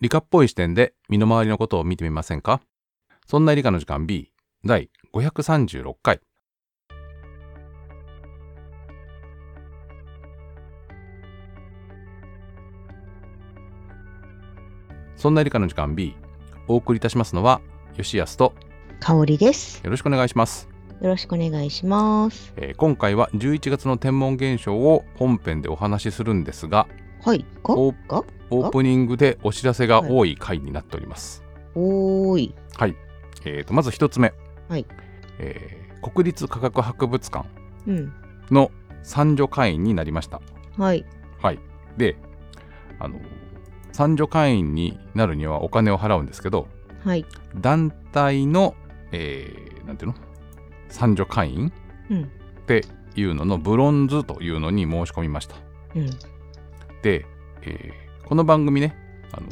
理科っぽい視点で身の回りのことを見てみませんか？そんな理科の時間 B 第536回そんな理科の時間 B お送りいたしますのは吉安と香りです。よろしくお願いします、よろしくお願いします。えー今回は11月の天文現象を本編でお話しするんですがはい。がオがオープニングでお知らせが多い回になっております、い。はい、えー、とまず一つ目、はいえー国立科学博物館うん。の参助会員になりましたはい。はいであの参助会員になるにはお金を払うんですけどはい。団体の、えーなんていうの？参助会員うん。っていうののブロンズというのに申し込みましたうん。で、えーこの番組ねあの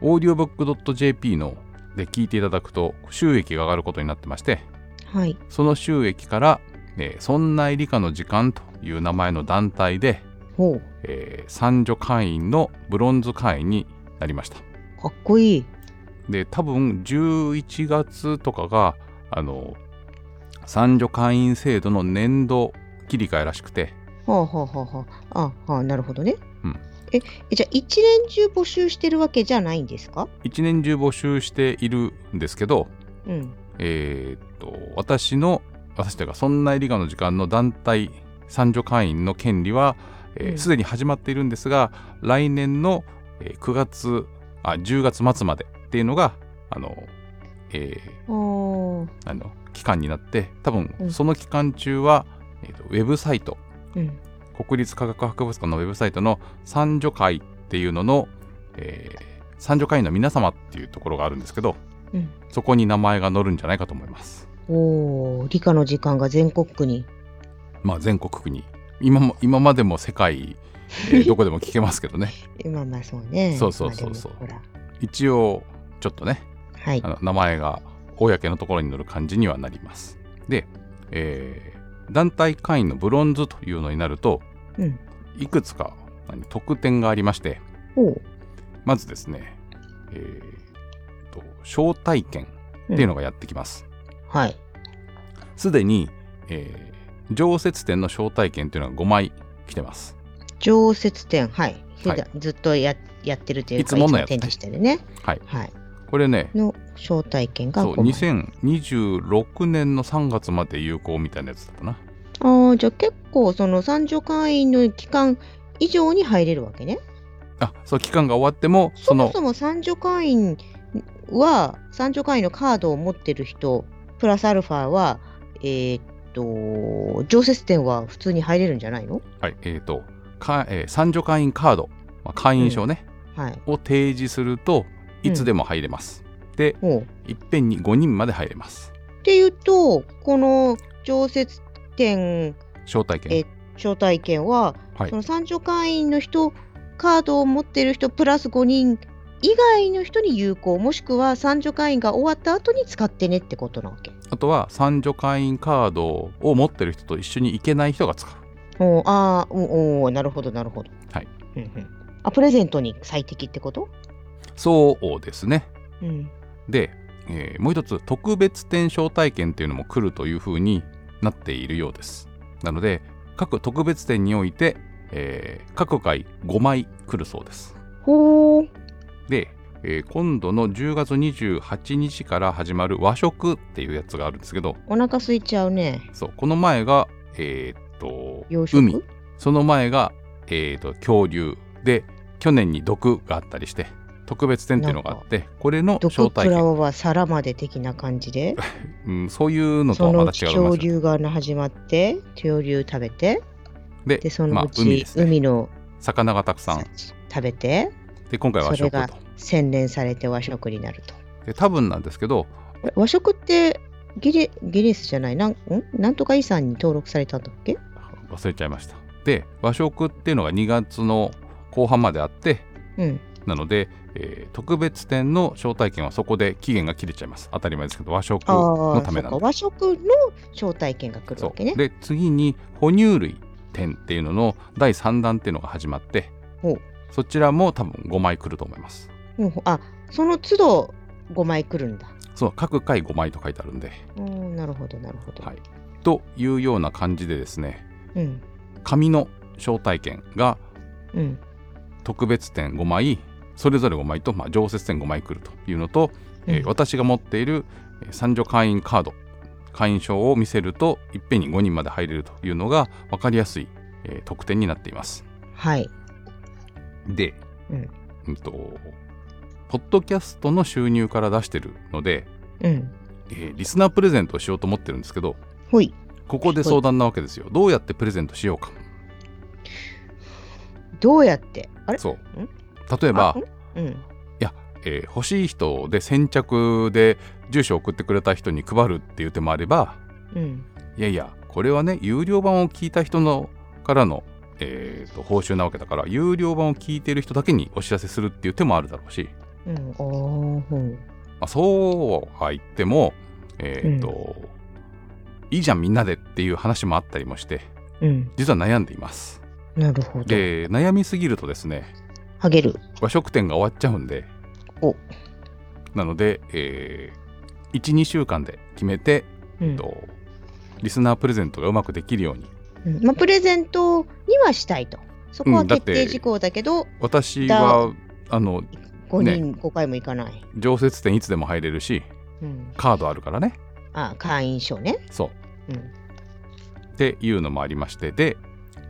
オーディオブック .jp ので聞いていただくと収益が上がることになってましてはい。その収益から、えー、そんな理科の時間という名前の団体で、ほう。えー参助会員のブロンズ会員になりましたかっこいい。で多分11月とかがあの参助会員制度の年度切り替えらしくてはあはあはあはあ。あはあ、なるほどね。うん。え、えじゃあ一年中募集してるわけじゃないんですか？一年中募集しているんですけどうん。えーっと私の私というかそんな理科の時間の団体参助会員の権利はすで、うん。えー既に始まっているんですが来年の、えー9月あ10月末までっていうのがあの、えあーー。あの期間になって多分うん。その期間中は、えーとウェブサイトうん。国立科学博物館のウェブサイトの参助会っていうのの、えー参助会員の皆様っていうところがあるんですけどうん。そこに名前が載るんじゃないかと思います。おー、理科の時間が全国区に。まあ、全国区に今も今までも世界、えー どこでも聞けますけどねまあまあそうね。そうそうそうそう。一応ちょっとねはいあ。の名前が公のところに載る感じにはなりますで、えー団体会員のブロンズというのになるとうん。いくつか何特典がありまして。まずですねえーと招待券っていうのがやってきますはい。すで、に、えー常設店の招待券っていうのが5枚来てます常設店、はい。普はい段ずっとややってるというか、いつものやつね展示してるね。はいはい。これねの招待券がそう5枚。2026年の3月まで有効みたいなやつだったなああ、じゃあ結構その参助会員の期間以上に入れるわけね。あそう期間が終わってもそもそも参助会員は、参助会員のカードを持ってる人、プラスアルファは、えーっと、常設店は普通に入れるんじゃないの？はいえーとか、えー参助会員カード、まあ、会員証ね、はい。を提示するといつでも入れます、でおういっぺんに5人まで入れます。っていうと、この常設店招待券。え招待券は、はい。その参助会員の人カードを持ってる人プラス5人以外の人に有効もしくは参助会員が終わった後に使ってねってことなわけ。あとは参助会員カードを持ってる人と一緒に行けない人が使う。おーあーおおーなるほどなるほど。はい。うんうん、あプレゼントに最適ってこと？そうですね。うん。で、えーもう一つ特別展招待券っていうのも来るというふうになっているようです。なので各特別展において、えー各回5枚来るそうです。ほー。で、えー今度の10月28日から始まる和食っていうやつがあるんですけどお腹空いちゃうね。そうこの前がえーっと海。その前が、えーっと恐竜。で去年に毒があったりして特別展っていうのがあってこれの招待券、は皿まで的な感じで？うん、そういうのとはまた違うち恐竜が始まって恐竜食べてででそまあのうち、海ですね。海の魚がたくさん。食べてで今回は和食それがと洗練されて和食になると。で多分なんですけどえ和食ってギリギネスじゃない？なんん？なんとか遺産に登録されたんだっけ？忘れちゃいました。で和食っていうのが2月の後半まであってうん。なので、えー特別展の招待券はそこで期限が切れちゃいます。当たり前ですけど和食のためなんで。和食の招待券が来るそわけね。う。で次に哺乳類展っていうのの第3弾っていうのが始まってそちらも多分5枚来ると思います。うん、あその都度5枚来るんだ。そう各回5枚と書いてあるんで、うん、なるほどなるほど。はい、というような感じでですねうん。紙の招待券がうん。特別点5枚それぞれ5枚と、まあ、常設点5枚来るというのと、えーうん私が持っているえー参助会員カード会員証を見せるといっぺんに5人まで入れるというのが分かりやすい、えー特典になっています。はい。で、うんうんとポッドキャストの収入から出してるので、うん。えーリスナープレゼントをしようと思ってるんですけどほい。ここで相談なわけですよ。どうやってプレゼントしようか。どうやって？あれ？そう例えばあ、んうん。えー欲しい人で先着で住所を送ってくれた人に配るっていう手もあればうん。いやいやこれはね有料版を聞いた人のからの、えーと報酬なわけだから有料版を聞いてる人だけにお知らせするっていう手もあるだろうし、うん。うん。まあ、そうは言ってもえっ、と、いいじゃんみんなでっていう話もあったりもしてうん。実は悩んでいます。なるほど。で悩みすぎるとですねあげる。和食店が終わっちゃうんでおなので、えー、12週間で決めて、うん。とリスナープレゼントがうまくできるようにうんまあ、プレゼントにはしたいと。そこは決定事項だけど、私はあの5人5回も行かない。常設店いつでも入れるしうん。カードあるからねあ、会員証ね。そううん。っていうのもありましてで、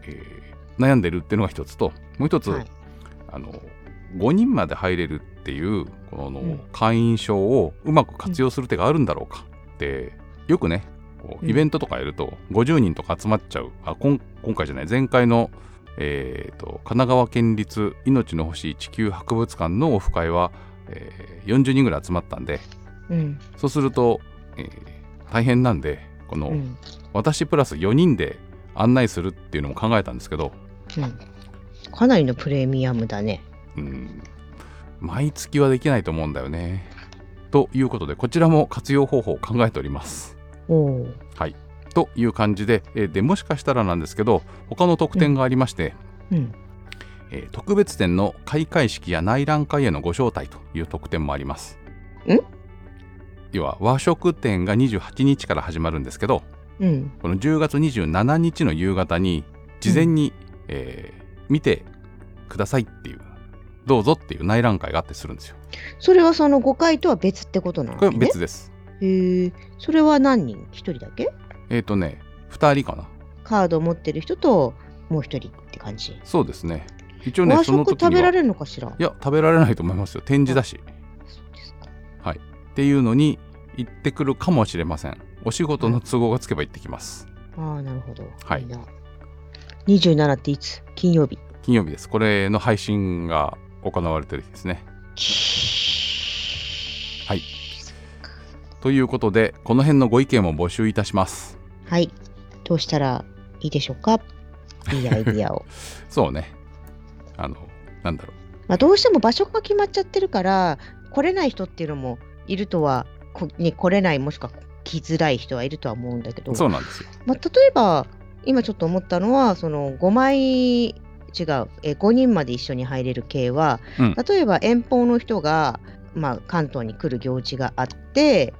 えー悩んでるっていうのが一つともう一つ、はいあの5人まで入れるっていうこのうん会員証をうまく活用する手があるんだろうかってよくねこううんイベントとかやると50人とか集まっちゃうあこん今回じゃない前回の、えーと神奈川県立命の欲しい地球博物館のオフ会は、えー40人ぐらい集まったんでうん。そうすると、えー大変なんでこの、うん。私プラス4人で案内するっていうのも考えたんですけど、うん。かなりのプレミアムだね。うん、毎月はできないと思うんだよね。ということでこちらも活用方法を考えております。おお。はい、という感じでえーでもしかしたらなんですけど他の特典がありまして、うん。えー特別展の開会式や内覧会へのご招待という特典もあります。ん？要は和食展が28日から始まるんですけどうん。この10月27日の夕方に事前に、えー見てくださいっていうどうぞっていう内覧会があってするんですよ。それはその5回とは別ってことなのこれ別です。へえ。それは何人 ?1 人だけ？えっ、とね2人かな。カードを持ってる人ともう1人って感じ？そうですね。一応ね和その食時食べられるのかしら？いや食べられないと思いますよ展示だしそうですか。っていうのに行ってくるかもしれません。お仕事の都合がつけば行ってきます。ああ、なるほど。はい。27っていつ？金曜日。金曜日です。これの配信が行われてる日ですね。はい。ということでこの辺のご意見も募集いたします。はい。どうしたらいいでしょうか？いいアイディアを。そうね。あのなんだろまあ、どうしても場所が決まっちゃってるから、来れない人っていうのもいるとは、こに来れないもしくは来づらい人はいるとは思うんだけど、う。そうなんですよ。まあ、例えば、今ちょっと思ったのは、その5枚違う、え5人まで一緒に入れる系は、うん例えば遠方の人が、まあ、関東に来る行事があって、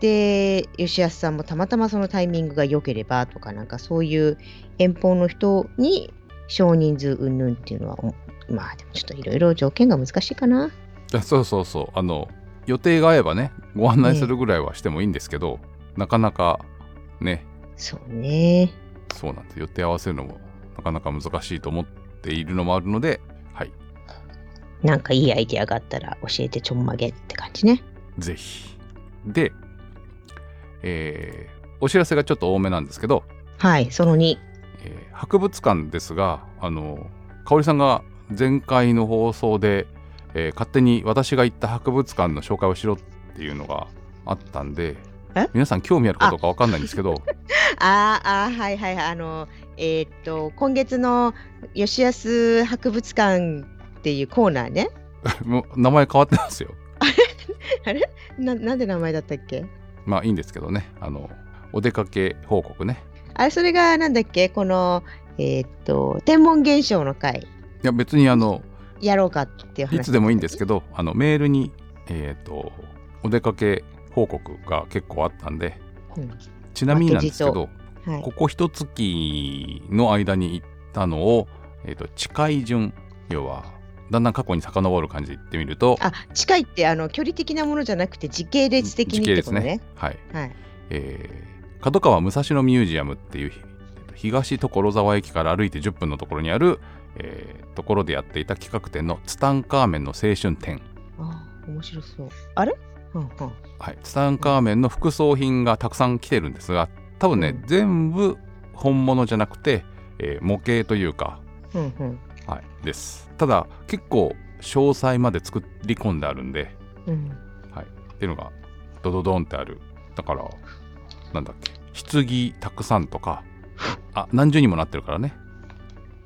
で、吉安さんもたまたまそのタイミングが良ければとか、なんかそういう遠方の人に少人数云々っていうのは、おまあでもちょっといろいろ条件が難しいかな。あそうそうそう。あの予定が合えばねご案内するぐらいはしてもいいんですけど、なかなかねそうね。そうなんです予定合わせるのもなかなか難しいと思っているのもあるので、はい、なんかいいアイディアがあったら教えてちょんまげって感じね。ぜひ。で、えーお知らせがちょっと多めなんですけど、はい、その2。えー博物館ですが、あの、香織さんが前回の放送で、えー勝手に私が行った博物館の紹介をしろっていうのがあったんでえ、皆さん興味あるかどうかわかんないんですけど、あー あー、はいはいはい。あの、えーっと、今月の吉安博物館っていうコーナーね。もう名前変わってますよ。あれ？ななんで名前だったっけ？まあいいんですけどね、あの、お出かけ報告ね。あれ、それがなんだっけ？この、えーっと、天文現象の回。いや別にあのやろうかっていう話いつでもいいんですけどあのメールに、えー、とお出かけ報告が結構あったんでうんちなみになんですけどはいここ一月の間に行ったのを、えー、と近い順要はだんだん過去に遡る感じで言ってみるとあ近いってあの距離的なものじゃなくて時系列的にってことね。はい、はい。えー角川武蔵野ミュージアムっていう東所沢駅から歩いて10分のところにある、えーところでやっていた企画展のツタンカーメンの青春展あー面白そう。あれ？はい、ツタンカーメンの副葬品がたくさん来てるんですが多分ね、うん。全部本物じゃなくて、えー模型というか、うんうん。はい、です。ただ結構詳細まで作り込んであるんで、うん。はい、っていうのがドドドンってある。だからなんだっけ棺たくさんとかあ何重にもなってるからね、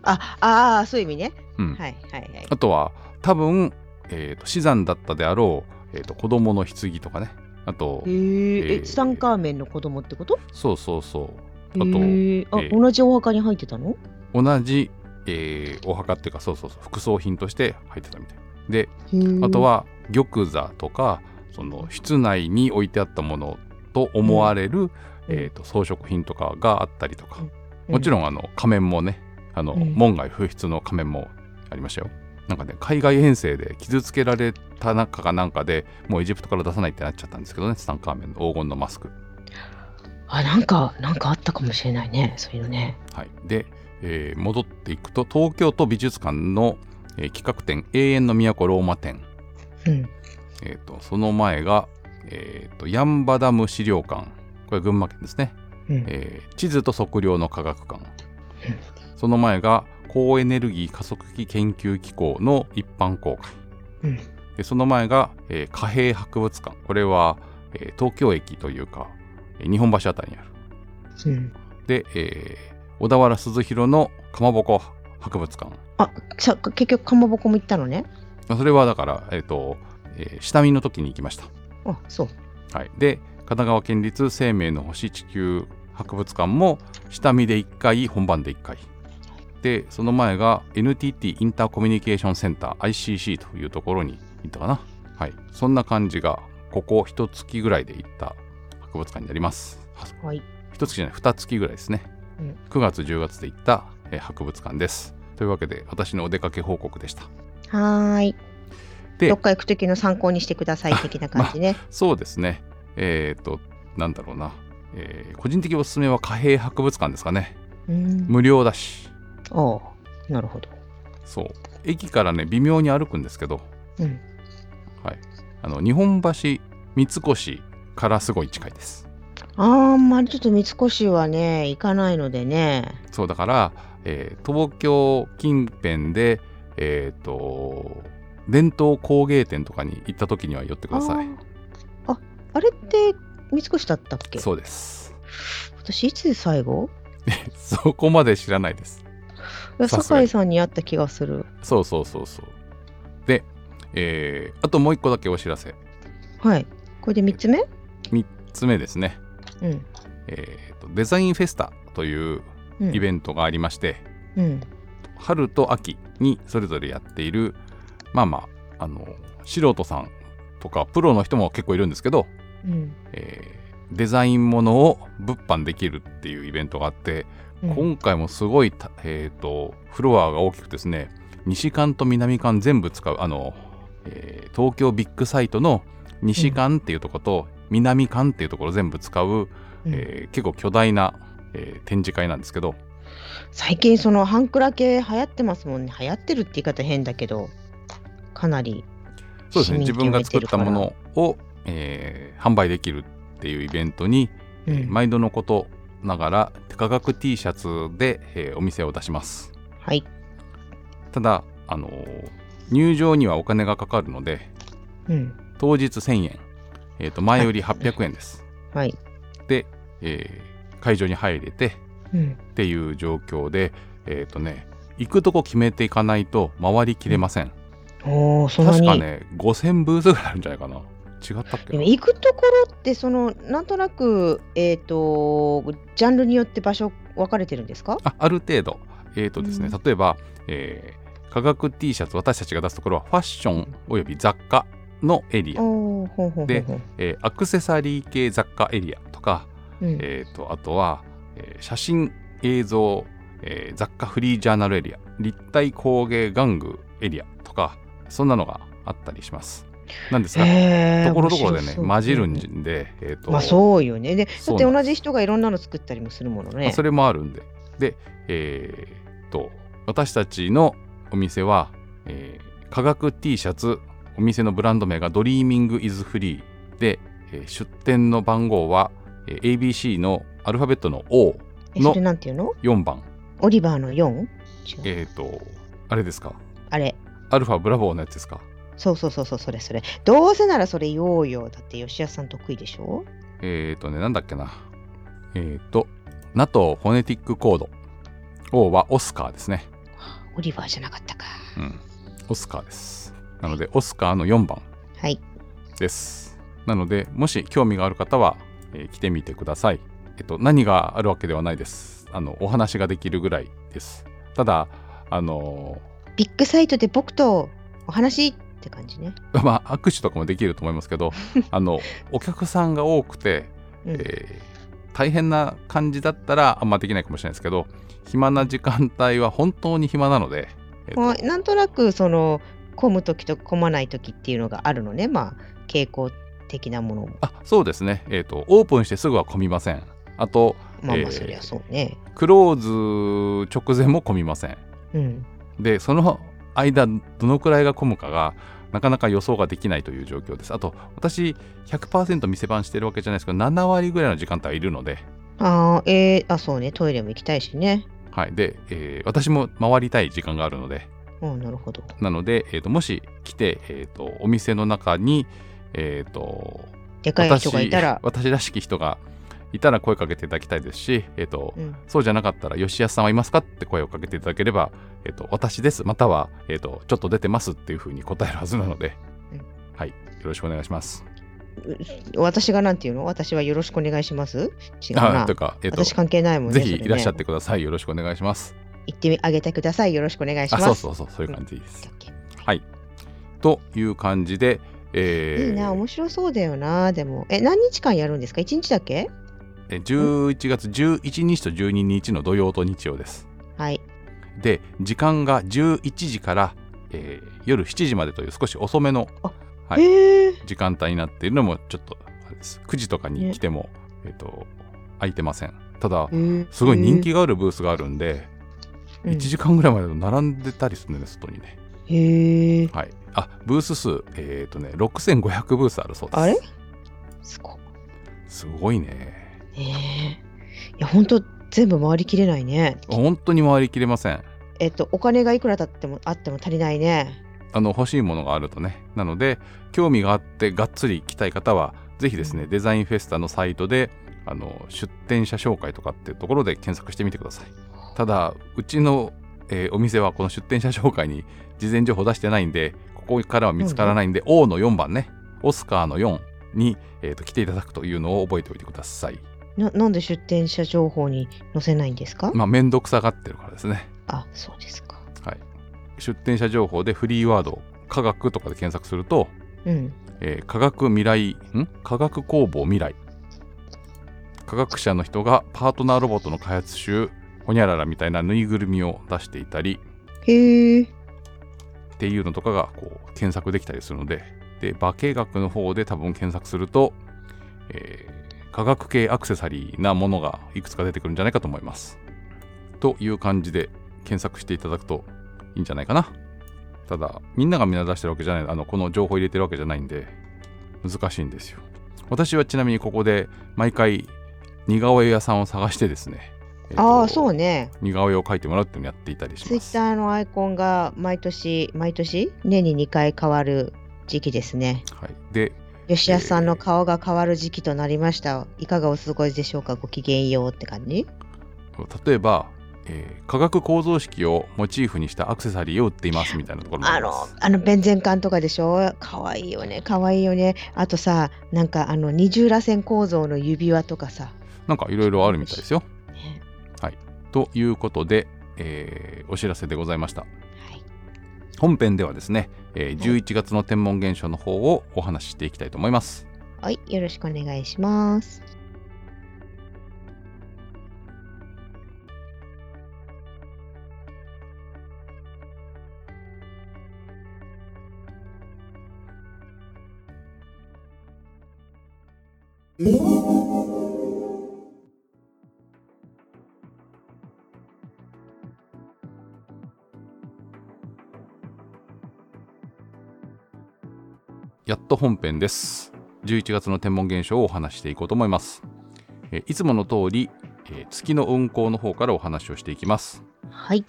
ああーそういう意味ね。うん。はいはいはい。あとは多分、えーと死産だったであろう、えーと子供の棺とかね。あとへええー。えツタンカーメンの子供ってこと？そうそうそう。あとへー。あ、えー。同じお墓に入ってたの？同じ、えーお墓っていうかそうそうそう。副葬品として入ってたみたい。であとは玉座とかその室内に置いてあったものと思われる、うん。えー、と装飾品とかがあったりとか、うん。もちろんあの仮面もねあの、うん。門外不出の仮面もありましたよなんかね海外遠征で傷つけられた中かなんかでもうエジプトから出さないってなっちゃったんですけどねツタンカーメンの黄金のマスク。あなんかなんかあったかもしれないねそういうのね。はい、で、えー戻っていくと東京都美術館の、えー企画展「永遠の都ローマ展。うん」えーとその前が、えーとヤンバダム資料館。これ群馬県ですね、うん。えー地図と測量の科学館。その前が高エネルギー加速器研究機構の一般公開うんでその前が、えー貨幣博物館これは、えー東京駅というか、えー日本橋あたりにあるうん。で、えー小田原鈴広のかまぼこ博物館あさ結局かまぼこも行ったのね。まあそれはだから、えっ、と、えー下見の時に行きました。あそう。はい。で、神奈川県立生命の星地球博物館も下見で1回、本番で1回。で、その前が NTT インターコミュニケーションセンター ICC というところに行ったかな。はい。そんな感じが、ここ一月ぐらいで行った博物館になります。ははい。一月じゃない、二月ぐらいですね。うん9月、10月で行った、えー博物館です。というわけで、私のお出かけ報告でした。はーい。でどっか行く時の参考にしてください 的な感じね。そうですね。えっ、と、なんだろうな。えー個人的おすすめは貨幣博物館ですかね。うん。無料だし。ああなるほど。そう。駅からね、微妙に歩くんですけど、うん。はい。あの、日本橋三越からすごい近いです。あんまりちょっと三越はね行かないのでね。そう、だから、えー東京近辺で、えっ、と、伝統工芸店とかに行った時には寄ってください。あーああれって三越だったっけ？そうです。私いつで最後？そこまで知らないです。酒井さんに会った気がする。そうそうそうそう。で、えーあともう一個だけお知らせ。はい。これで三つ目？3つ目ですね、うん。えーとデザインフェスタといううん、イベントがありまして、うん。春と秋にそれぞれやっているまあまああの素人さんとかプロの人も結構いるんですけど、うん。えーデザインものを物販できるっていうイベントがあって、うん。今回もすごいた、えー、とフロアが大きくてですね西館と南館全部使うあの、えー東京ビッグサイトの西館っていうところと南館っていうところ全部使う、うん。えー結構巨大な、えー展示会なんですけど。最近そのハンクラ系流行ってますもんね。流行ってるって言い方変だけど、かなりそうですね。自分が作ったも得のを、えー販売できるっていうイベントに。うん。毎度のことながら手価格 T シャツで、えーお店を出しますはい。ただ、あのー入場にはお金がかかるのでうん。当日1000円、えーと前売り800円です、はい。で、えー会場に入れてうん。っていう状況でえっ、とね行くとこ決めていかないと回りきれません、おお、そんなに。確かね5000ブースぐらいあるんじゃないかな違ったっけ行くところってそのなんとなくえっ、とジャンルによって場所分かれてるんですか？あある程度。えっ、とですね、うん。例えば、えー科学 T シャツ私たちが出すところはファッションおよび雑貨のエリア、でえーアクセサリー系雑貨エリアとか、うん。えー、とあとは、えー写真映像、えー雑貨フリージャーナルエリア。立体工芸玩具エリアとかそんなのがあったりします。なんですがへーところどころでね混じるんで、えーとまあそうよね。で、だって同じ人がいろんなの作ったりもするものね。まあそれもあるんで。で、えーっと、私たちのお店は、えー科学 T シャツ、お店のブランド名がドリーミングイズフリーで、えー出店の番号は、えー ABC のアルファベットの O4 えそれなんていうの？番。オリバーの 4? 違うえーっと、あれですか？あれ。アルファブラボーのやつですか？そうそうそうそう、それそれ。どうせならそれ言おうよ。だって吉安さん得意でしょ？えーっとね、なんだっけな。えーっと、NATO フォネティックコード。O はオスカーですね。オリバーじゃなかったか。うん。オスカーです。なので、オスカーの4番。はい。です。なので、もし興味がある方は、えー来てみてください。えっと、何があるわけではないです。あの、お話ができるぐらいです。ただ、あのビッグサイトで僕とお話って感じね。ー まあ、握手とかもできると思いますけど、あの、お客さんが多くて、うんえー大変な感じだったらあんまできないかもしれないですけど、暇な時間帯は本当に暇なので、えっとまあなんとなくその混む時と混まない時っていうのがあるのね。まあ傾向的なものも。あそうですね、えっと、オープンしてすぐは混みません。あと、えーまあまあそりゃそうね。クローズ直前も混みません。うん。でその間どのくらいが混むかがなかなか予想ができないという状況ですあと私100%店番してるわけじゃないですけど7割ぐらいの時間帯はいるので,、ああ、えー、あ、そうね。トイレも行きたいしね。はいでえー私も回りたい時間があるのでうん、なるほど。なので、えーともし来て、えーとお店の中に、えーとでかい人がいたら。私らしき人がいたら声かけていただきたいですし、えーとうん、そうじゃなかったら、吉安さんはいますかって声をかけていただければ、えっ、と、私です、または、えっ、と、ちょっと出てますっていうふうに答えるはずなので、うんはい、よろしくお願いします。私がなんていうの？私はよろしくお願いします？違うなあと。か、えっ、と、私関係ないもんね。ぜひいらっしゃってください。よろしくお願いします。行ってあげてください。よろしくお願いしあ、ます。そうそうそう、そういう感じです。オッケーはい。という感じで、えーいいな、面白そうだよな。でも、え、何日間やるんですか ?1 日だけ？え11月11日と12日の土曜と日曜です。はい。で、時間が11時から、えー夜7時までという少し遅めのはい。時間帯になっているのもちょっとあれです。9時とかに来ても、えっと空いてません。ただすごい人気があるブースがあるんで、うん。1時間ぐらいまで並んでたりするんです外にね。へえ。はい。あブース数えっ、とね6500ブースあるそうです。あれ？すごい。すごいねへえ。いや、ほんと、全部回りきれないね。本当に回りきれません。えっと、お金がいくらだってもあっても足りないね。あの欲しいものがあるとね。なので興味があってがっつり来たい方はぜひですね、デザインフェスタのサイトであの出店者紹介とかっていうところで検索してみてください。ただうちの、えーお店はこの出店者紹介に事前情報出してないんでここからは見つからないんで、O の4番ね。オスカーの4に、えーと来ていただくというのを覚えておいてくださいななんで出店者情報に載せないんですか、まあ面倒くさがってるからですねあ、そうですか。はい出店者情報でフリーワード科学とかで検索するとうん。えー科学未来ん？科学工房未来科学者の人がパートナーロボットの開発集ほにゃららみたいなぬいぐるみを出していたりへえ。っていうのとかがこう検索できたりするのでで化学の方で多分検索すると、えー科学系アクセサリーなものがいくつか出てくるんじゃないかと思います。という感じで検索していただくといいんじゃないかな。ただみんながみんな出してるわけじゃないあのこの情報入れてるわけじゃないんで難しいんですよ。私はちなみにここで毎回似顔絵屋さんを探してですね、えーとああ、そうね。似顔絵を描いてもらうっていうのをやっていたりしツイッますターのアイコンが毎年、毎年、年に2回変わる時期ですね。はい、で吉安さんの顔が変わる時期となりました。いかがお過ごしでしょうか？ごきげんようって感じ？例えば、えー化学構造式をモチーフにしたアクセサリーを売っていますみたいなところもああのります。、あの、ベンゼン管とかでしょ？かわいいよね、かわいいよね。あとさ、なんかあの、二重らせん構造の指輪とかさ。なんかいろいろあるみたいですよ。ねということで、えーお知らせでございました。はい。本編ではですね、えー11月の天文現象の方をお話ししていきたいと思います。はい、よろしくお願いします。やっと本編です。11月の天文現象をお話ししていこうと思います。えーいつもの通り、えー月の運行の方からお話をしていきます。はい、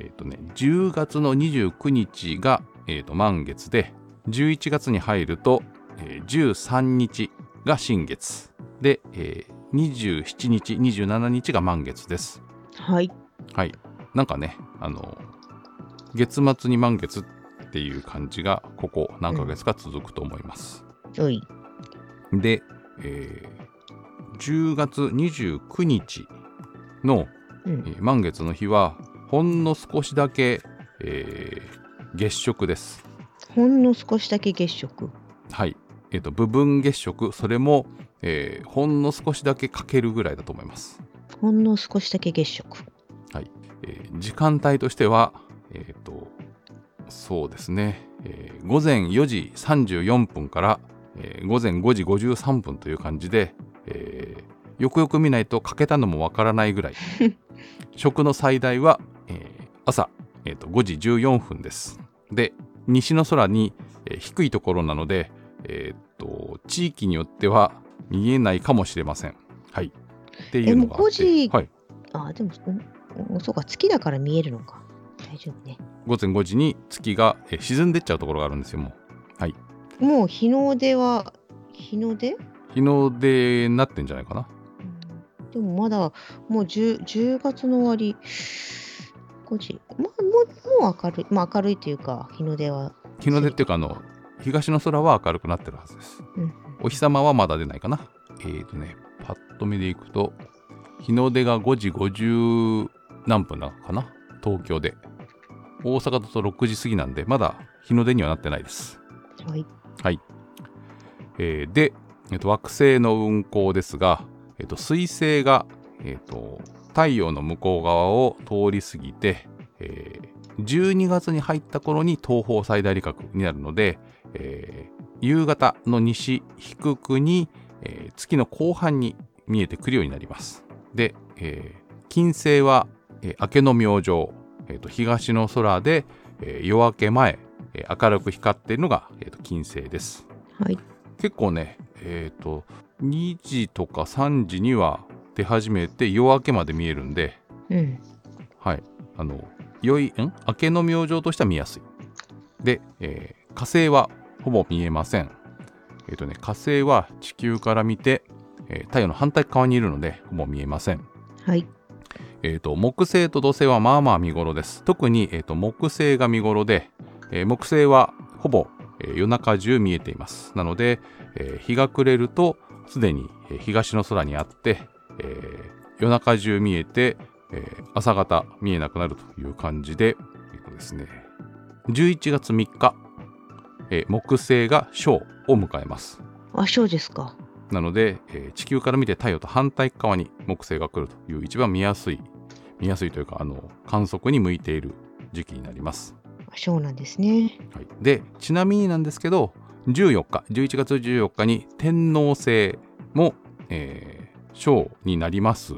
えっ、とね、10月の29日が、えーと満月で、11月に入ると、えー13日が新月。で、えー27日、27日が満月です。はい、はい。なんかね、あの、月末に満月っていう感じが、ここ何ヶ月か続くと思います。おい、で、えー10月29日の、うんえー満月の日はほんの少しだけ、えー月食です。ほんの少しだけ月食？はい。えっ、と部分月食それも、えーほんの少しだけ欠けるぐらいだと思います。ほんの少しだけ月食。えー時間帯としてはえっ、とそうですね、えー午前4時34分から、えー午前5時53分という感じで、えーよくよく見ないと欠けたのもわからないぐらい。食の最大は、えー朝、えーと5時14分です。で西の空に、えー低いところなので、えーと地域によっては見えないかもしれません。はい。っていうのがあって。えもう5時はい、あ、でも、うん、そうか、月だから見えるのか。大丈夫ね。午前5時に月がえー沈んでっちゃうところがあるんですよもう。もう日の出は、日の出、日の出になってんじゃないかな。うん。でもまだ、もう 10, 10月の終わり、5時。まあ、もう、もう明るい。まあ、明るいというか、日の出は。日の出っていうかあの東の空は明るくなってるはずです。うん、お日様はまだ出ないかな。えーとねパッと見でいくと日の出が5時50何分なのかな？東京で大阪だと6時過ぎなんでまだ日の出にはなってないですはい。はい、えーで、えーと惑星の運行ですが、えーと水星が、えーと太陽の向こう側を通り過ぎて、えー12月に入った頃に東方最大理覚になるので、えー夕方の西低くに、えー月の後半に見えてくるようになります。で、えー金星は、えー明けの明星、えーと東の空で、えー夜明け前、えー明るく光っているのが、えーと金星です。はい。結構ね、えっ、と、2時とか3時には出始めて夜明けまで見えるんで、うん。はい。あの、良い、ん？明けの明星としては見やすい。で、えー火星はほぼ見えません。えっ、とね、火星は地球から見て、えー太陽の反対側にいるので、ほぼ見えません。はい。えー、と木星と土星はまあまあ見頃です。特に、えー、と木星が見頃で、えー木星はほぼ、えー夜中中見えています。なので、えー日が暮れるとすでに、え東の空にあって、えー夜中中見えて、えー朝方見えなくなるという感じで、えーとですね、11月3日、えー木星が小を迎えます。あ、そうですか。なので、えー地球から見て太陽と反対側に木星が来るという一番見やすい見やすいというかあの観測に向いている時期になります。あそうなんですね。はい、でちなみになんですけど14日11月14日に天王星も、えー小になります。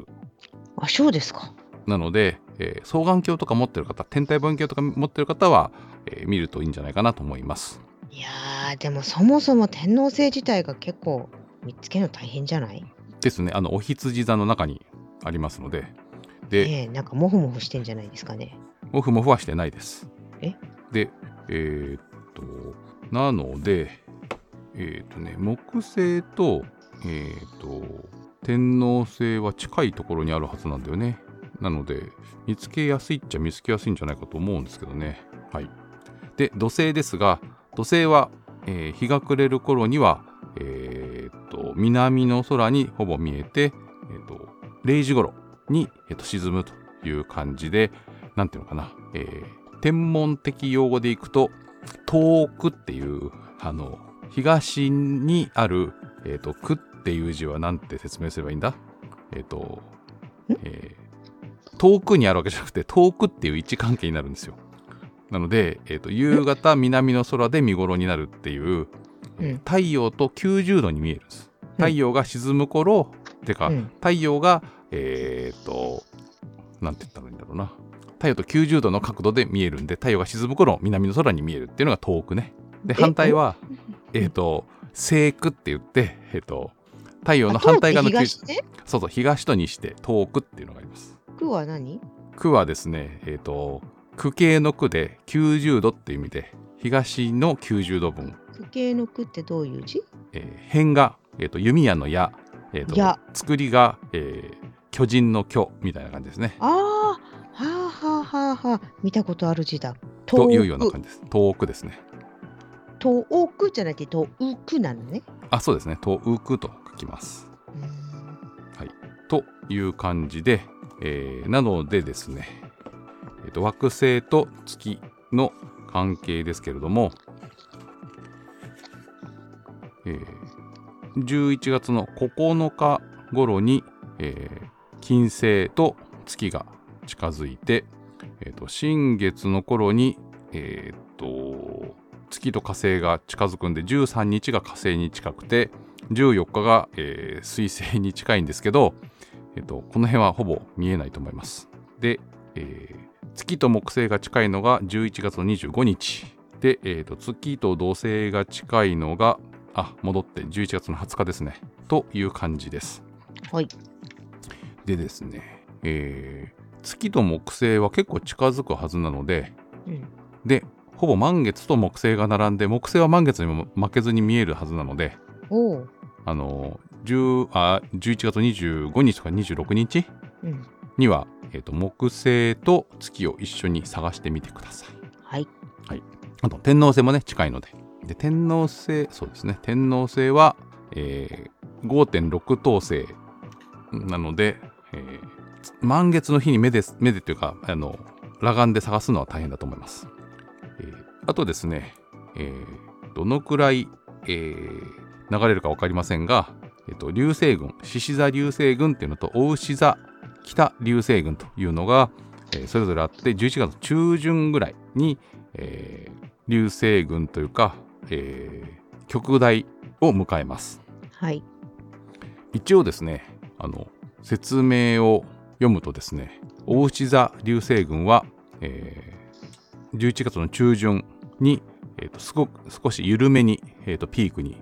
あ、そうですか。なので、えー双眼鏡とか持ってる方天体望遠鏡とか持ってる方は、えー見るといいんじゃないかなと思います。いやー、でもそもそも天王星自体が結構見つけるの大変じゃない？ですねあのお羊座の中にありますのでで、ええなんかモフモフしてんじゃないですかね。モフモフはしてないです。え？で、えーっと、なので、えーっとね、木星と、えーっと、天王星は近いところにあるはずなんだよね。なので、見つけやすいっちゃ見つけやすいんじゃないかと思うんですけどね。はい。で、土星ですが、土星は、えー日が暮れる頃には、え南の空にほぼ見えて、えーっと、0時頃に、えーっと沈むという感じで、なんていうのかな、えー天文的用語でいくと遠くっていうあの東にある、えーと、くっていう字は何て説明すればいいんだ？えっ、ー、と、え？ー、遠くにあるわけじゃなくて遠くっていう位置関係になるんですよ。なので、えーと、夕方南の空で見頃になるっていう、うん、太陽と90度に見えるんです。太陽が沈む頃、うん、てか、うん、太陽がえっ、ー、となんて言ったらいいんだろうな。太陽と90度の角度で見えるんで太陽が沈む頃南の空に見えるっていうのが遠くね。で反対はえ？っ、ー、と西区って言ってえっ、ー、と太陽の反対側の東そうそう東と西で遠くっていうのがあります。区は何？区はですねえっ、ー、と区形の区で90度っていう意味で東の90度分。区形の区ってどういう字、えー、辺が、えーと、弓矢の矢、えーと、作りが、えー、巨人の巨みたいな感じですね。ああはあはあはあはあ見たことある字だ。というような感じです。遠くですね。遠くじゃなくて遠くなのね。あそうですね。遠くと書きます。はい。という感じで、えー、なのでですね、えーと、惑星と月の関係ですけれども、えー、11月の9日頃に、えー、金星と月が近づいて、えーと、新月の頃に、えーと、月と火星が近づくんで13日が火星に近くて14日が、えー、水星に近いんですけど、えーと、この辺はほぼ見えないと思います。で、えー、月と木星が近いのが11月の25日で、えー、と月と土星が近いのがあ戻って11月の20日ですね。という感じです。はい。でですね、えー、月と木星は結構近づくはずなので、うん、でほぼ満月と木星が並んで木星は満月にも負けずに見えるはずなのであの10あ11月25日とか26日には、うん、えーと、木星と月を一緒に探してみてください。はい、はい、あと天王星もね近いのでで天王星そうですね天王星は、えー、5.6等星なので、えー、満月の日に目で目でというかあの裸眼で探すのは大変だと思います。えー、あとですね、えー、どのくらい、えー、流れるか分かりませんが、えーと、流星群獅子座流星群っていうのと大牛座北流星群というのが、えー、それぞれあって11月中旬ぐらいに、えー、流星群というか、えー、極大を迎えます。はい。一応ですねあの説明を読むとですね大内座流星群は、えー、11月の中旬に、えーと、すごく少し緩めに、えーと、ピークに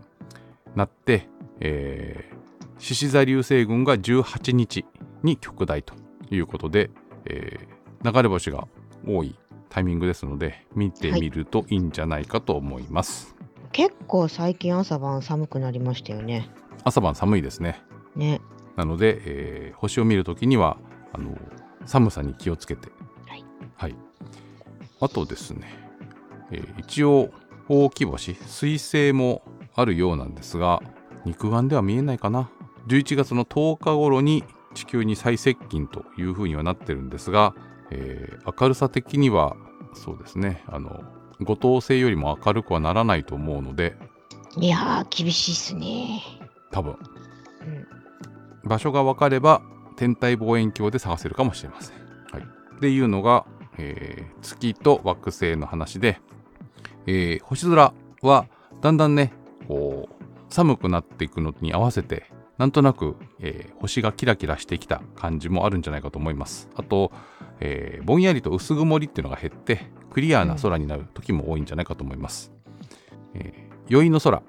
なって、えー、獅子座流星群が18日に極大ということで、えー、流れ星が多いタイミングですので見てみるといいんじゃないかと思います、はい、結構最近朝晩寒くなりましたよね。朝晩寒いですね。ね。なので、えー、星を見るときにはあの寒さに気をつけて、はい、はい、あとですね、えー、一応大き星水星もあるようなんですが肉眼では見えないかな。11月の10日頃に地球に最接近というふうにはなってるんですが、えー、明るさ的にはそうですねあの五等星よりも明るくはならないと思うのでいやー厳しいっすね多分場所が分かれば天体望遠鏡で探せるかもしれません。はい、っていうのが、えー、月と惑星の話で、えー、星空はだんだんねこう寒くなっていくのに合わせてなんとなく、えー、星がキラキラしてきた感じもあるんじゃないかと思います。あと、えー、ぼんやりと薄曇りっていうのが減ってクリアな空になる時も多いんじゃないかと思います。えー、宵の空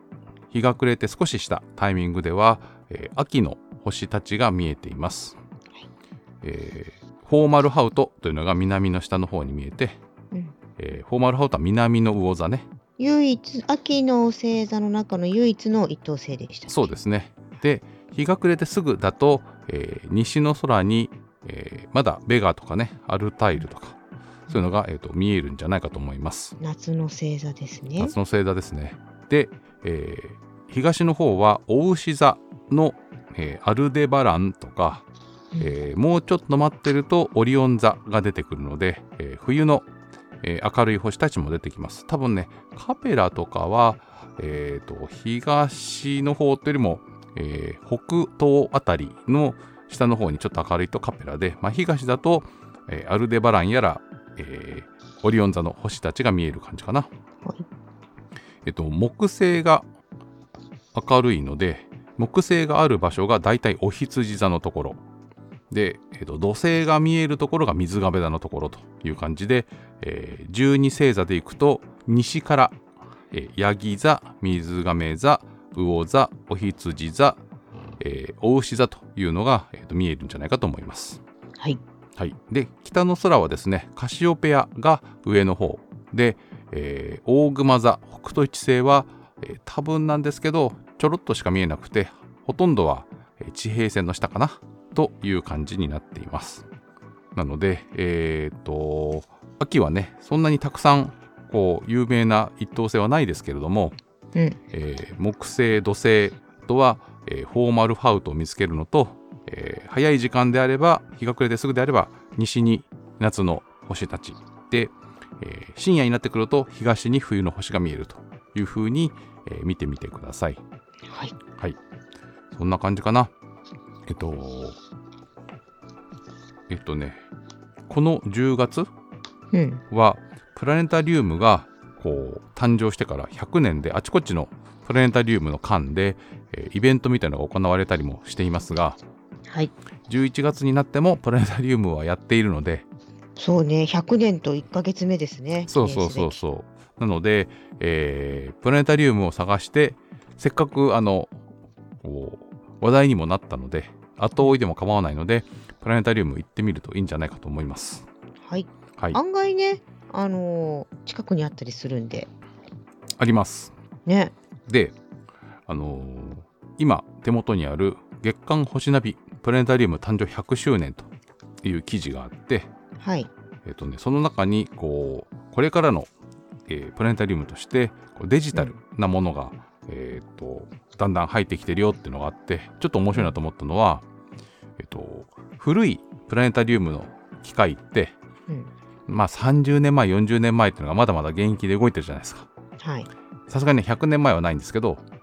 日が暮れて少ししたタイミングでは、えー、秋の星たちが見えています、はい。えー、フォーマルハウトというのが南の下の方に見えて、うん。えー、フォーマルハウトは南の魚座ね。唯一秋の星座の中の唯一の一等星でしたそうですね。で日が暮れてすぐだと、えー、西の空に、えー、まだベガとかねアルタイルとかそういうのが、えーと、見えるんじゃないかと思います。夏の星座ですね。夏の星座ですね。で、えー、東の方はお牛座のえー、アルデバランとか、えー、もうちょっと待ってるとオリオン座が出てくるので、えー、冬の、えー明るい星たちも出てきます。多分ねカペラとかは、えー、と東の方というよりも、えー北東あたりの下の方にちょっと明るいとカペラで、まあ、東だと、えーアルデバランやら、えーオリオン座の星たちが見える感じかな。はいえっと、木星が明るいので木星がある場所がだいたいお羊座のところで、えっと、土星が見えるところが水亀座のところという感じで、えー12星座でいくと西から、えーヤギ座水亀座魚座お羊座、えー、お牛座というのが、えーと見えるんじゃないかと思います。はい。はい、で北の空はですねカシオペアが上の方で、えー大熊座北斗一星は、えー多分なんですけどちょろっとしか見えなくてほとんどはえー地平線の下かなという感じになっていますなのでえっ、と秋はねそんなにたくさんこう有名な一等星はないですけれども、うん。えー木星土星あとは、えーフォーマルファウトを見つけるのと、えー早い時間であれば日が暮れてすぐであれば西に夏の星たちで、えー深夜になってくると東に冬の星が見えるというふうに、えー見てみてくださいはい。はいそんな感じかなえっとえっとねこの10月うん。はプラネタリウムがこう誕生してから100年であちこちのプラネタリウムの間で、えーイベントみたいなのが行われたりもしていますがはい。11月になってもプラネタリウムはやっているのでそうね、100年と1ヶ月目ですね。そうそうそうそうなので、えープラネタリウムを探してせっかくあの話題にもなったので後追いでも構わないのでプラネタリウム行ってみるといいんじゃないかと思います。はい。はい、案外ね、あのー近くにあったりするんで。あります。ね。で、あのー今手元にある月刊星ナビプラネタリウム誕生100周年という記事があって、はい。えっとね、その中にこうこれからの、えープラネタリウムとしてこうデジタルなものが、えっとだんだん入ってきてるよっていうのがあってちょっと面白いなと思ったのは、えっと古いプラネタリウムの機械ってうん。まあ30年前40年前っていうのがまだまだ現役で動いてるじゃないですか。はい。さすがに100年前はないんですけど、うん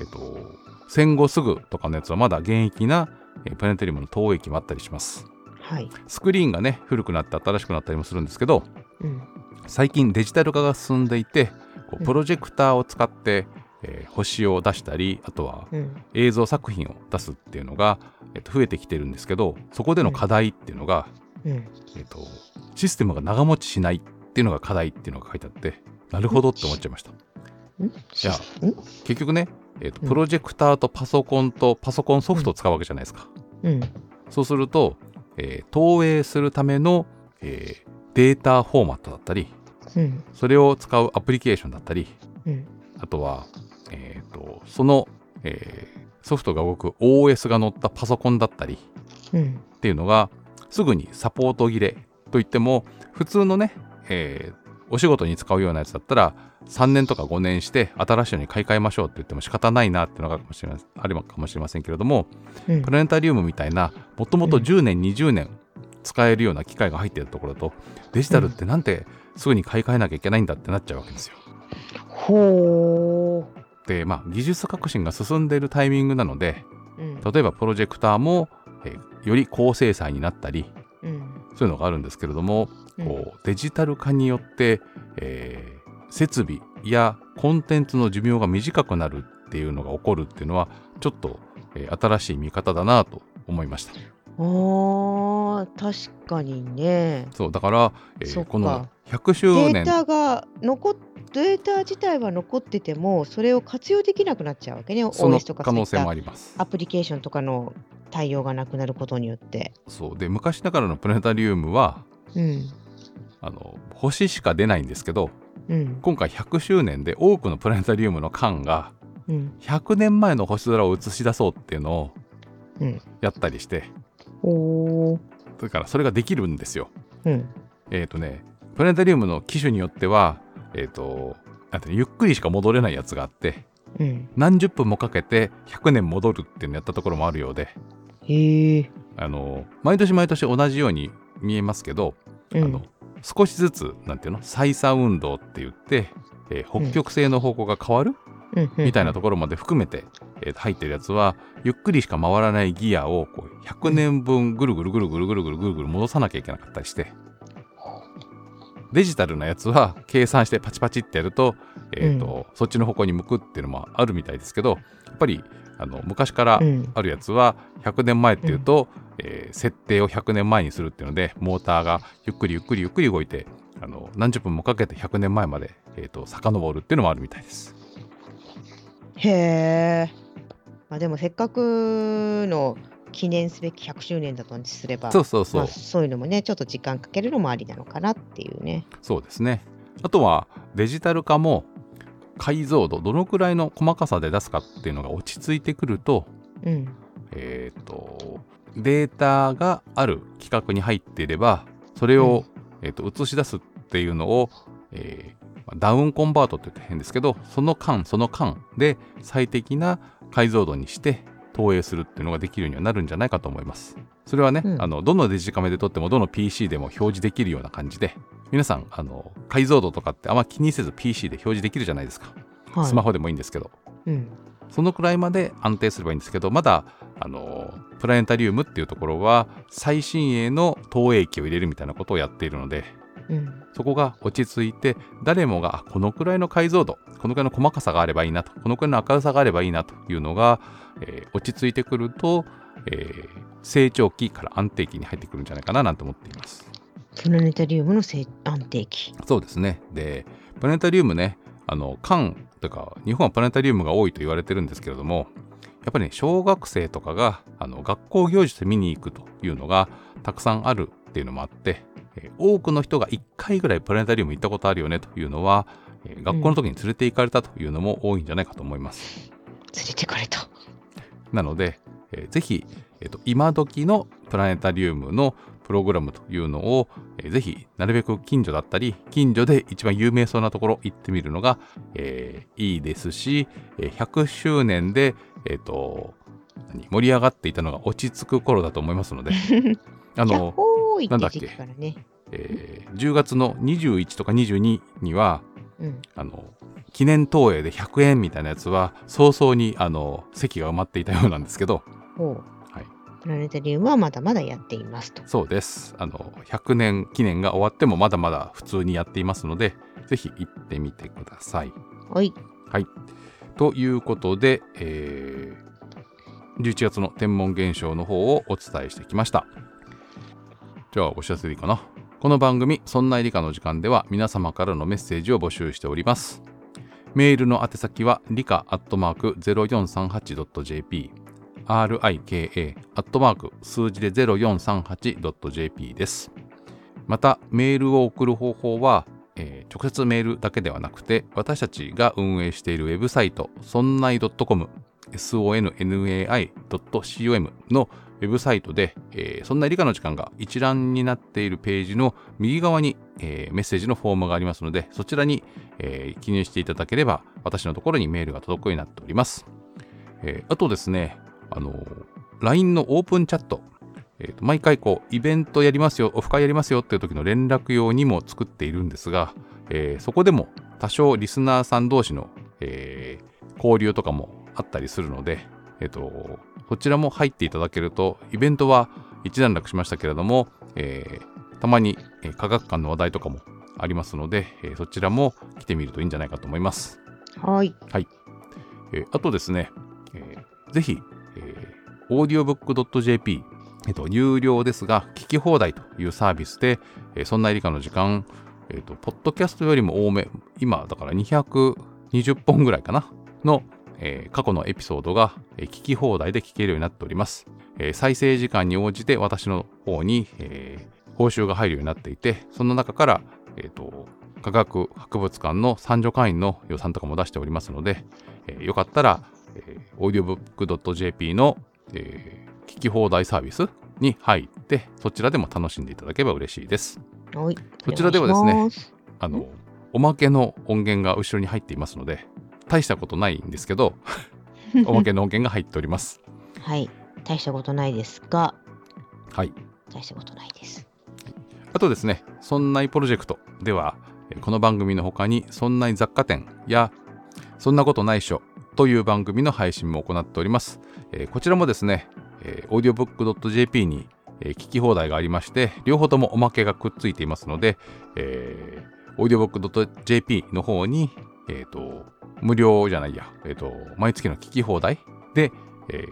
えっと、戦後すぐとかのやつはまだ現役な、えープラネタリウムの投影機もあったりします。はい。スクリーンがね、古くなって新しくなったりもするんですけど、うん。最近デジタル化が進んでいて、こううんプロジェクターを使って、えー星を出したり、あとはうん。映像作品を出すっていうのが、えっと増えてきてるんですけど、そこでの課題っていうのが、うん。えっとシステムが長持ちしないっていうのが課題っていうのが書いてあって、なるほどって思っちゃいました。んやん結局ね、えーとうんプロジェクターとパソコンとパソコンソフトを使うわけじゃないですか。うん。そうすると、えー投影するための、えーデータフォーマットだったり、うん。それを使うアプリケーションだったり、うん。あとは、えーとその、えーソフトが動く OS が載ったパソコンだったりうん。っていうのがすぐにサポート切れといっても普通のね、えーお仕事に使うようなやつだったら3年とか5年して新しいのに買い替えましょうって言っても仕方ないなっていうのがあるかもしれませんあるかもしれませんけれどもうんプラネタリウムみたいなもともと10年20年使えるような機械が入っているところだとデジタルってなんですぐに買い替えなきゃいけないんだってなっちゃうわけですよ。ほでまあ技術革新が進んでいるタイミングなのでう。うん。例えばプロジェクターも、えーより高精細になったりうん。そういうのがあるんですけれども、うんこうデジタル化によって、えー設備やコンテンツの寿命が短くなるっていうのが起こるっていうのはちょっと、えー新しい見方だなと思いました。あー確かにね。そうだから、えーこの100周年データが残っデータ自体は残っててもそれを活用できなくなっちゃうわけね。その可能性もありますた。アプリケーションとかの対応がなくなることによって。そうで昔ながらのプラネタリウムはうん。あの星しか出ないんですけどうん。今回100周年で多くのプラネタリウムの間がうん。100年前の星空を映し出そうっていうのをうん。やったりしておー。だからそれができるんですよ。うん。えっ、とねプラネタリウムの機種によってはえっ、とてゆっくりしか戻れないやつがあってうん。何十分もかけて100年戻るっていうのやったところもあるようで。あの毎年毎年同じように見えますけど、うん。あの少しずつなんていうの？再差運動って言って、えー北極星の方向が変わる？みたいなところまで含めて、えー入ってるやつはゆっくりしか回らないギアをこう100年分ぐるぐるぐるぐるぐるぐるぐるぐる戻さなきゃいけなかったりしてデジタルなやつは計算してパチパチってやると,、えーとそっちの方向に向くっていうのもあるみたいですけどやっぱりあの昔からうんあるやつは100年前っていうと、えー設定を100年前にするっていうのでモーターがゆっくりゆっくりゆっくり動いてあの何十分もかけて100年前まで、えー、と遡るっていうのもあるみたいです。へえ。まあでもせっかくの記念すべき100周年だとすれば、そうそうそう、まあ、そういうのもね、ちょっと時間かけるのもありなのかなっていうね。そうですね。あとはデジタル化も解像度どのくらいの細かさで出すかっていうのが落ち着いてくると,、うん。えー、とデータがある規格に入っていればそれを、えー、と映し出すっていうのを、えーまあダウンコンバートって言って変ですけどその間その間で最適な解像度にして投影するっていうのができるようにはなるんじゃないかと思います。それはね、うんあのどのデジカメで撮ってもどの PC でも表示できるような感じで皆さんあの解像度とかってあんま気にせず PC で表示できるじゃないですか、はい。スマホでもいいんですけどうん。そのくらいまで安定すればいいんですけどまだあのプラネタリウムっていうところは最新鋭の投影機を入れるみたいなことをやっているのでうん。そこが落ち着いて誰もがあこのくらいの解像度このくらいの細かさがあればいいなとこのくらいの明るさがあればいいなというのが、えー落ち着いてくると、えー成長期から安定期に入ってくるんじゃないかななんて思っています。プラネタリウムの安定期。そうですね。で、プラネタリウムね、あの、館とか、日本はプラネタリウムが多いと言われてるんですけれども、やっぱりね、小学生とかが、あの、学校行事で見に行くというのがたくさんあるっていうのもあって、えー多くの人が1回ぐらいプラネタリウム行ったことあるよねというのは、えー学校の時に連れて行かれたというのも多いんじゃないかと思います。連れてかれた。なので、えーぜひ、えーと今時のプラネタリウムのプログラムというのを、えーぜひなるべく近所だったり近所で一番有名そうなところ行ってみるのが、えーいいですし、えー100周年で、えーと何盛り上がっていたのが落ち着く頃だと思いますので あの、ホーイなんだっけ。えー10月の21とか22にはうん。あの記念投影で100円みたいなやつは早々にあの席が埋まっていたようなんですけどプラネタリウムはまだまだやっていますと。そうです。あの、100年記念が終わってもまだまだ普通にやっていますので、ぜひ行ってみてください。はい。はい。ということで、えー11月の天文現象の方をお伝えしてきました。じゃあ、お知らせでいいかな。この番組、そんな理科の時間では皆様からのメッセージを募集しております。メールの宛先は、理科アットマーク 0438.jp、rika アットマーク数字で 0438.jp です。また、メールを送る方法は、えー直接メールだけではなくて、私たちが運営しているウェブサイト、そんない .com、sonnai.com のウェブサイトで、えーそんな理科の時間が一覧になっているページの右側に、えーメッセージのフォームがありますので、そちらに、えー記入していただければ、私のところにメールが届くようになっております。えーあとですね、あのー LINE のオープンチャット、えーと毎回こうイベントやりますよ、オフ会やりますよっていう時の連絡用にも作っているんですが、えーそこでも多少リスナーさん同士の、えー交流とかもあったりするので、えーとそちらも入っていただけると、イベントは一段落しましたけれども、えーたまに、えー科学館の話題とかもありますので、えーそちらも来てみるといいんじゃないかと思います。はい。えーあとですね、えーぜひ、えー、audiobook.jp、えっと、有料ですが、聞き放題というサービスで、えーそんな理科の時間、えっと、ポッドキャストよりも多め、今、だから220本ぐらいかな、の、えー過去のエピソードが、えー聞き放題で聞けるようになっております。えー再生時間に応じて私の方に、え報酬が入るようになっていて、その中から、えっ、と、科学博物館の参助会員の予算とかも出しておりますので、えーよかったら、えー、audiobook.jp の、えー聞き放題サービスに入って、そちらでも楽しんでいただければ嬉しいです。はい。こちらではですねあの、おまけの音源が後ろに入っていますので、大したことないんですけど、おまけの音源が入っております。はい。大したことないですが、はい。大したことないです。あとですね、そんないプロジェクトでは、この番組の他に、そんない雑貨店や、そんなことないっしょという番組の配信も行っております。えー、こちらもですね、えー、audiobook.jp に、えー、聞き放題がありまして、両方ともおまけがくっついていますので、えー、audiobook.jp の方に、えっ、ー、と、無料じゃないや、えっ、ー、と、毎月の聞き放題で、え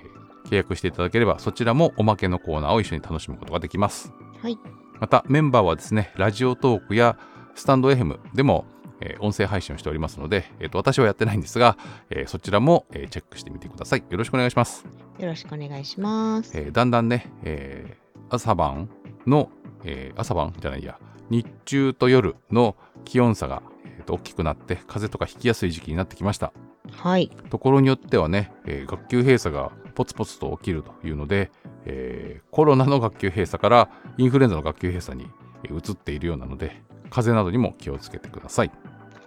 ー、契約していただければ、そちらもおまけのコーナーを一緒に楽しむことができます。はい。また、メンバーはですね、ラジオトークやスタンド FM でも、えー、音声配信をしておりますので、えーと、私はやってないんですが、えー、そちらも、えー、チェックしてみてください。よろしくお願いします。よろしくお願いします。えー、だんだんね、えー、朝晩の、えー、朝晩じゃないや、日中と夜の気温差が、えー、と大きくなって、風邪とかひきやすい時期になってきました。はい。ところによってはね、えー、学級閉鎖がポツポツと起きるというので、えー、コロナの学級閉鎖からインフルエンザの学級閉鎖に移っているようなので、風邪などにも気をつけてください。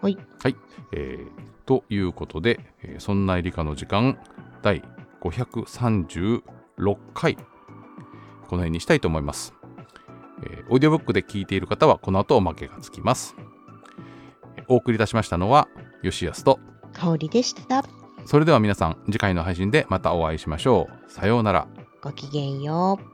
はい。はい。えー、ということで、えー、そんな理科の時間第536回、この辺にしたいと思います。えー、オーディオブックで聞いている方はこの後おまけがつきます。お送りいたしましたのは、吉安と香りでした。それでは皆さん、次回の配信でまたお会いしましょう。さようなら。ごきげんよう。